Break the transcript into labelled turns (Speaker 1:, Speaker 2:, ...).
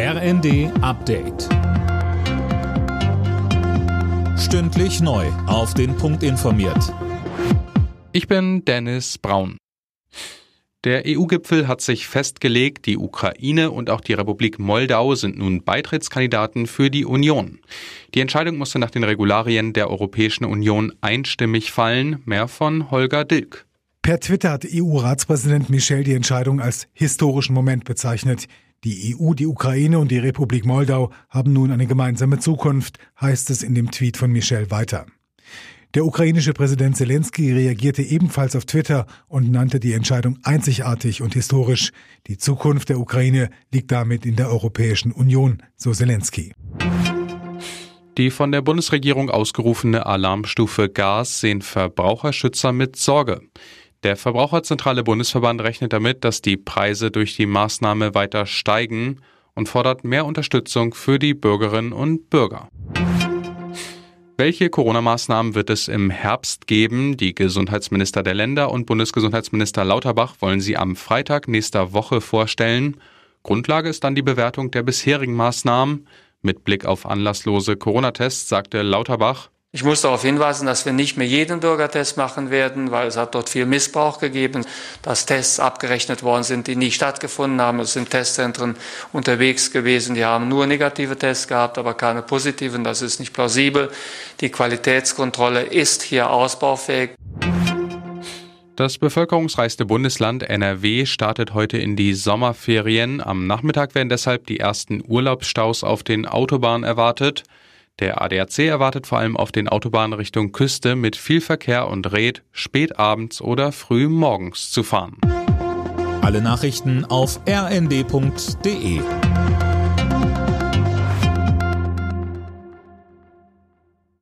Speaker 1: RND Update. Stündlich neu. Auf den Punkt informiert.
Speaker 2: Ich bin Dennis Braun. Der EU-Gipfel hat sich festgelegt, die Ukraine und auch die Republik Moldau sind nun Beitrittskandidaten für die Union. Die Entscheidung musste nach den Regularien der Europäischen Union einstimmig fallen. Mehr von Holger Dilk.
Speaker 3: Per Twitter hat EU-Ratspräsident Michel die Entscheidung als historischen Moment bezeichnet. Die EU, die Ukraine und die Republik Moldau haben nun eine gemeinsame Zukunft, heißt es in dem Tweet von Michel weiter. Der ukrainische Präsident Zelensky reagierte ebenfalls auf Twitter und nannte die Entscheidung einzigartig und historisch. Die Zukunft der Ukraine liegt damit in der Europäischen Union, so Zelensky.
Speaker 2: Die von der Bundesregierung ausgerufene Alarmstufe Gas sehen Verbraucherschützer mit Sorge. Der Verbraucherzentrale Bundesverband rechnet damit, dass die Preise durch die Maßnahme weiter steigen und fordert mehr Unterstützung für die Bürgerinnen und Bürger. Welche Corona-Maßnahmen wird es im Herbst geben? Die Gesundheitsminister der Länder und Bundesgesundheitsminister Lauterbach wollen sie am Freitag nächster Woche vorstellen. Grundlage ist dann die Bewertung der bisherigen Maßnahmen. Mit Blick auf anlasslose Corona-Tests sagte Lauterbach,
Speaker 4: ich muss darauf hinweisen, dass wir nicht mehr jeden Bürgertest machen werden, weil es hat dort viel Missbrauch gegeben, dass Tests abgerechnet worden sind, die nie stattgefunden haben. Es sind Testzentren unterwegs gewesen, die haben nur negative Tests gehabt, aber keine positiven. Das ist nicht plausibel. Die Qualitätskontrolle ist hier ausbaufähig.
Speaker 2: Das bevölkerungsreichste Bundesland NRW startet heute in die Sommerferien. Am Nachmittag werden deshalb die ersten Urlaubsstaus auf den Autobahnen erwartet. Der ADAC erwartet vor allem auf den Autobahnen Richtung Küste mit viel Verkehr und rät, spät abends oder früh morgens zu fahren.
Speaker 1: Alle Nachrichten auf rnd.de